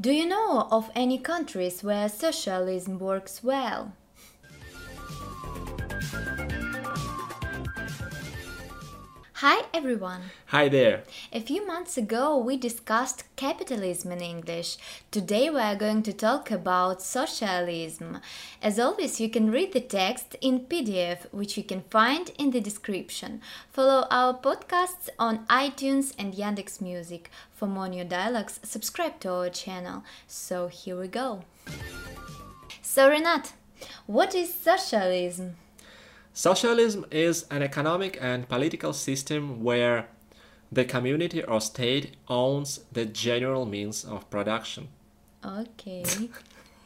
Do you know of any countries where socialism works well? Hi everyone! Hi there. A few months ago we discussed capitalism in English. Today we are going to talk about socialism. As always, you can read the text in PDF, which you can find in the description. Follow our podcasts on iTunes and Yandex Music. For more new dialogues, subscribe to our channel. So here we go. So Renat, what is socialism? Socialism is an economic and political system where the community or state owns the general means of production. Okay.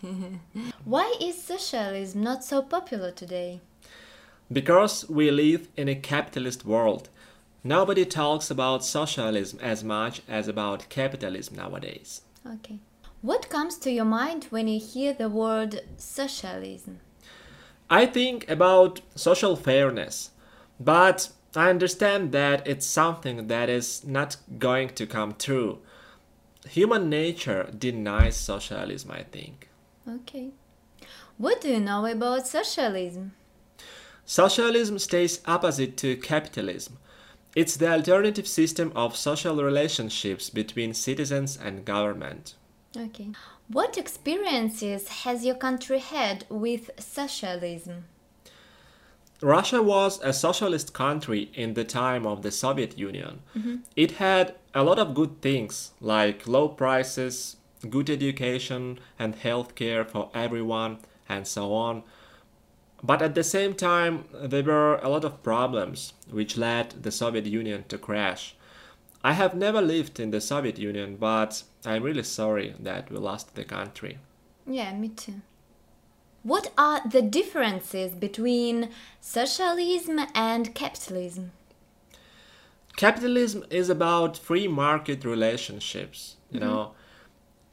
Why is socialism not so popular today? Because we live in a capitalist world, nobody talks about socialism as much as about capitalism nowadays. Okay. What comes to your mind when you hear the word socialism? I think about social fairness, but I understand that it's something that is not going to come true. Human nature denies socialism, I think. Okay. What do you know about socialism? Socialism stays opposite to capitalism. It's the alternative system of social relationships between citizens and government. Okay. What experiences has your country had with socialism? Russia was a socialist country in the time of the Soviet Union. Mm-hmm. It had a lot of good things like low prices, good education, and health care for everyone, and so on. But at the same time, there were a lot of problems which led the Soviet Union to crash. I have never lived in the Soviet Union, but I'm really sorry that we lost the country. Yeah, me too. What are the differences between socialism and capitalism? Capitalism is about free market relationships, you mm-hmm. know.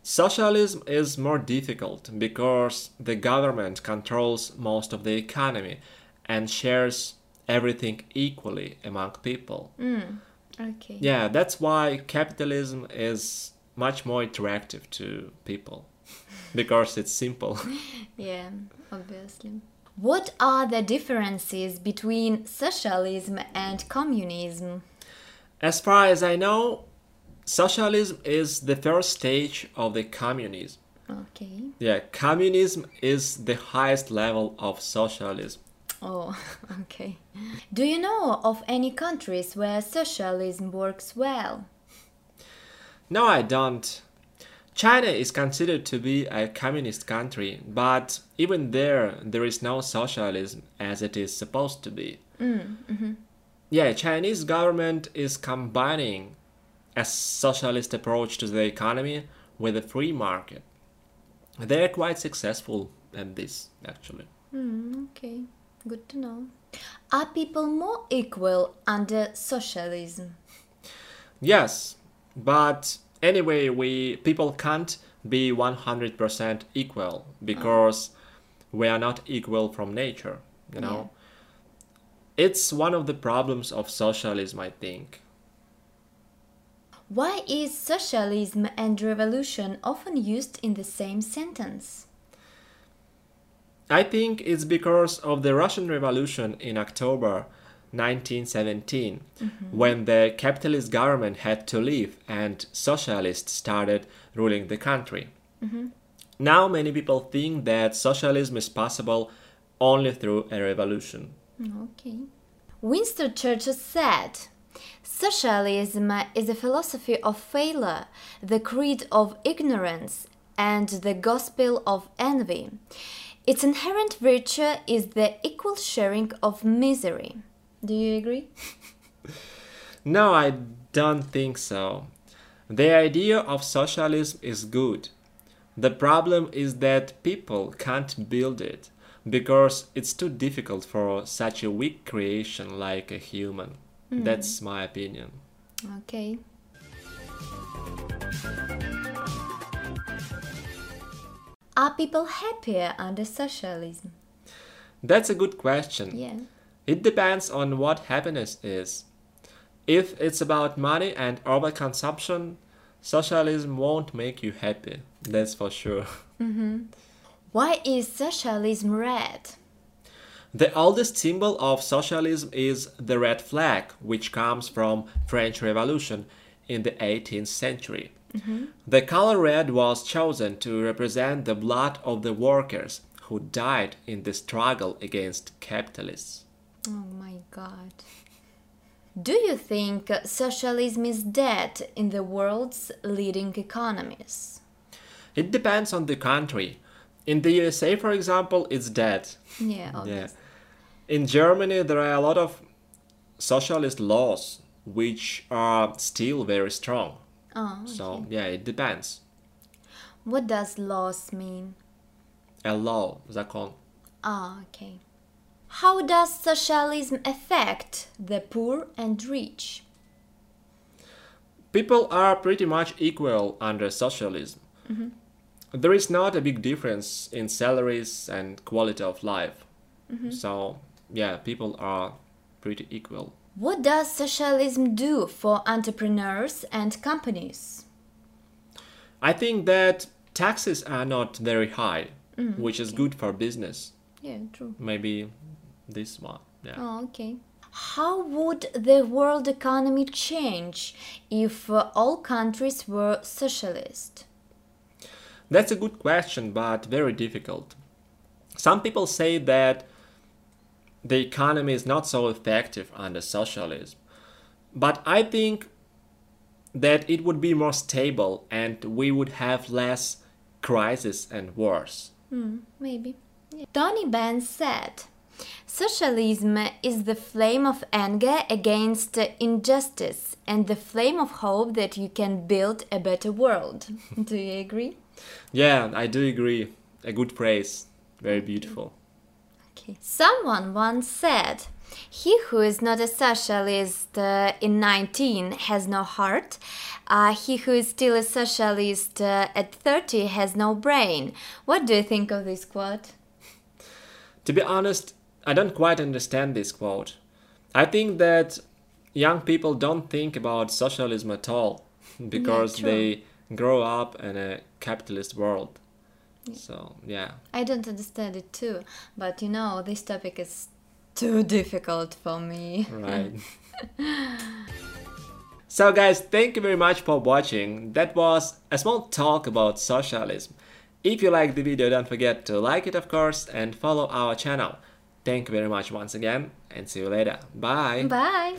Socialism is more difficult because the government controls most of the economy and shares everything equally among people. Mm, okay. Yeah, that's why capitalism is much more attractive to people because it's simple. Yeah, obviously. What are the differences between socialism and communism? As far as I know, socialism is the first stage of the communism. Okay. Yeah, communism is the highest level of socialism. Oh, okay. Do you know of any countries where socialism works well? No, I don't. China is considered to be a communist country, but even there, there is no socialism as it is supposed to be. Yeah, Chinese government is combining a socialist approach to the economy with a free market. They're quite successful at this, actually. Hmm, okay, good to know. Are people more equal under socialism? Yes, but anyway, we people can't be 100% equal because we are not equal from nature, you know. It's one of the problems of socialism, I think. Why is socialism and revolution often used in the same sentence? I think it's because of the Russian Revolution in October 1917, mm-hmm. when the capitalist government had to leave and socialists started ruling the country. Mm-hmm. Now, many people think that socialism is possible only through a revolution. Okay. Winston Churchill said, Socialism is a philosophy of failure, the creed of ignorance, and the gospel of envy. Its inherent virtue is the equal sharing of misery. Do you agree? No, I don't think so. The idea of socialism is good. The problem is that people can't build it because it's too difficult for such a weak creation like a human. Hmm. That's my opinion. Okay. Are people happier under socialism? That's a good question. Yeah. It depends on what happiness is. If it's about money and overconsumption, socialism won't make you happy. That's for sure. Mm-hmm. Why is socialism red? The oldest symbol of socialism is the red flag, which comes from French Revolution in the 18th century. Mm-hmm. The color red was chosen to represent the blood of the workers who died in the struggle against capitalists. Oh my god. Do you think uh, socialism is dead in the world's leading economies? It depends on the country. In the USA, for example, it's dead. Yeah, Yeah. obviously. In Germany, there are a lot of socialist laws which are still very strong. Oh, So, yeah, it depends. what does loss mean? A law, закон. Ah, okay. How does socialism affect the poor and rich? People are pretty much equal under socialism. Mm-hmm. There is not a big difference in salaries and quality of life. Mm-hmm. So, yeah, people are pretty equal. What does socialism do for entrepreneurs and companies? I think that taxes are not very high, mm-hmm. which is good for business. Yeah, true. Maybe this one. Yeah. Oh, okay. How would the world economy change if uh, all countries were socialist? That's a good question, but very difficult. Some people say that the economy is not so effective under socialism, but I think that it would be more stable and we would have less crises and wars. Hmm, maybe. Tony Benn said, Socialism is the flame of anger against injustice and the flame of hope that you can build a better world. Do you agree? Yeah, I do agree. A good praise. Very beautiful. Okay. Someone once said, He who is not a socialist uh, in 19 has no heart. Uh, he who is still a socialist uh, at 30 has no brain. What do you think of this quote? To be honest, I don't quite understand this quote. I think that young people don't think about socialism at all because true. they grow up in a capitalist world. So, yeah. I don't understand it too, but you know, this topic is too difficult for me. Right. so, guys, thank you very much for watching. That was a small talk about socialism. If you liked the video, don't forget to like it, of course, and follow our channel. Thank you very much once again and see you later. Bye. Bye.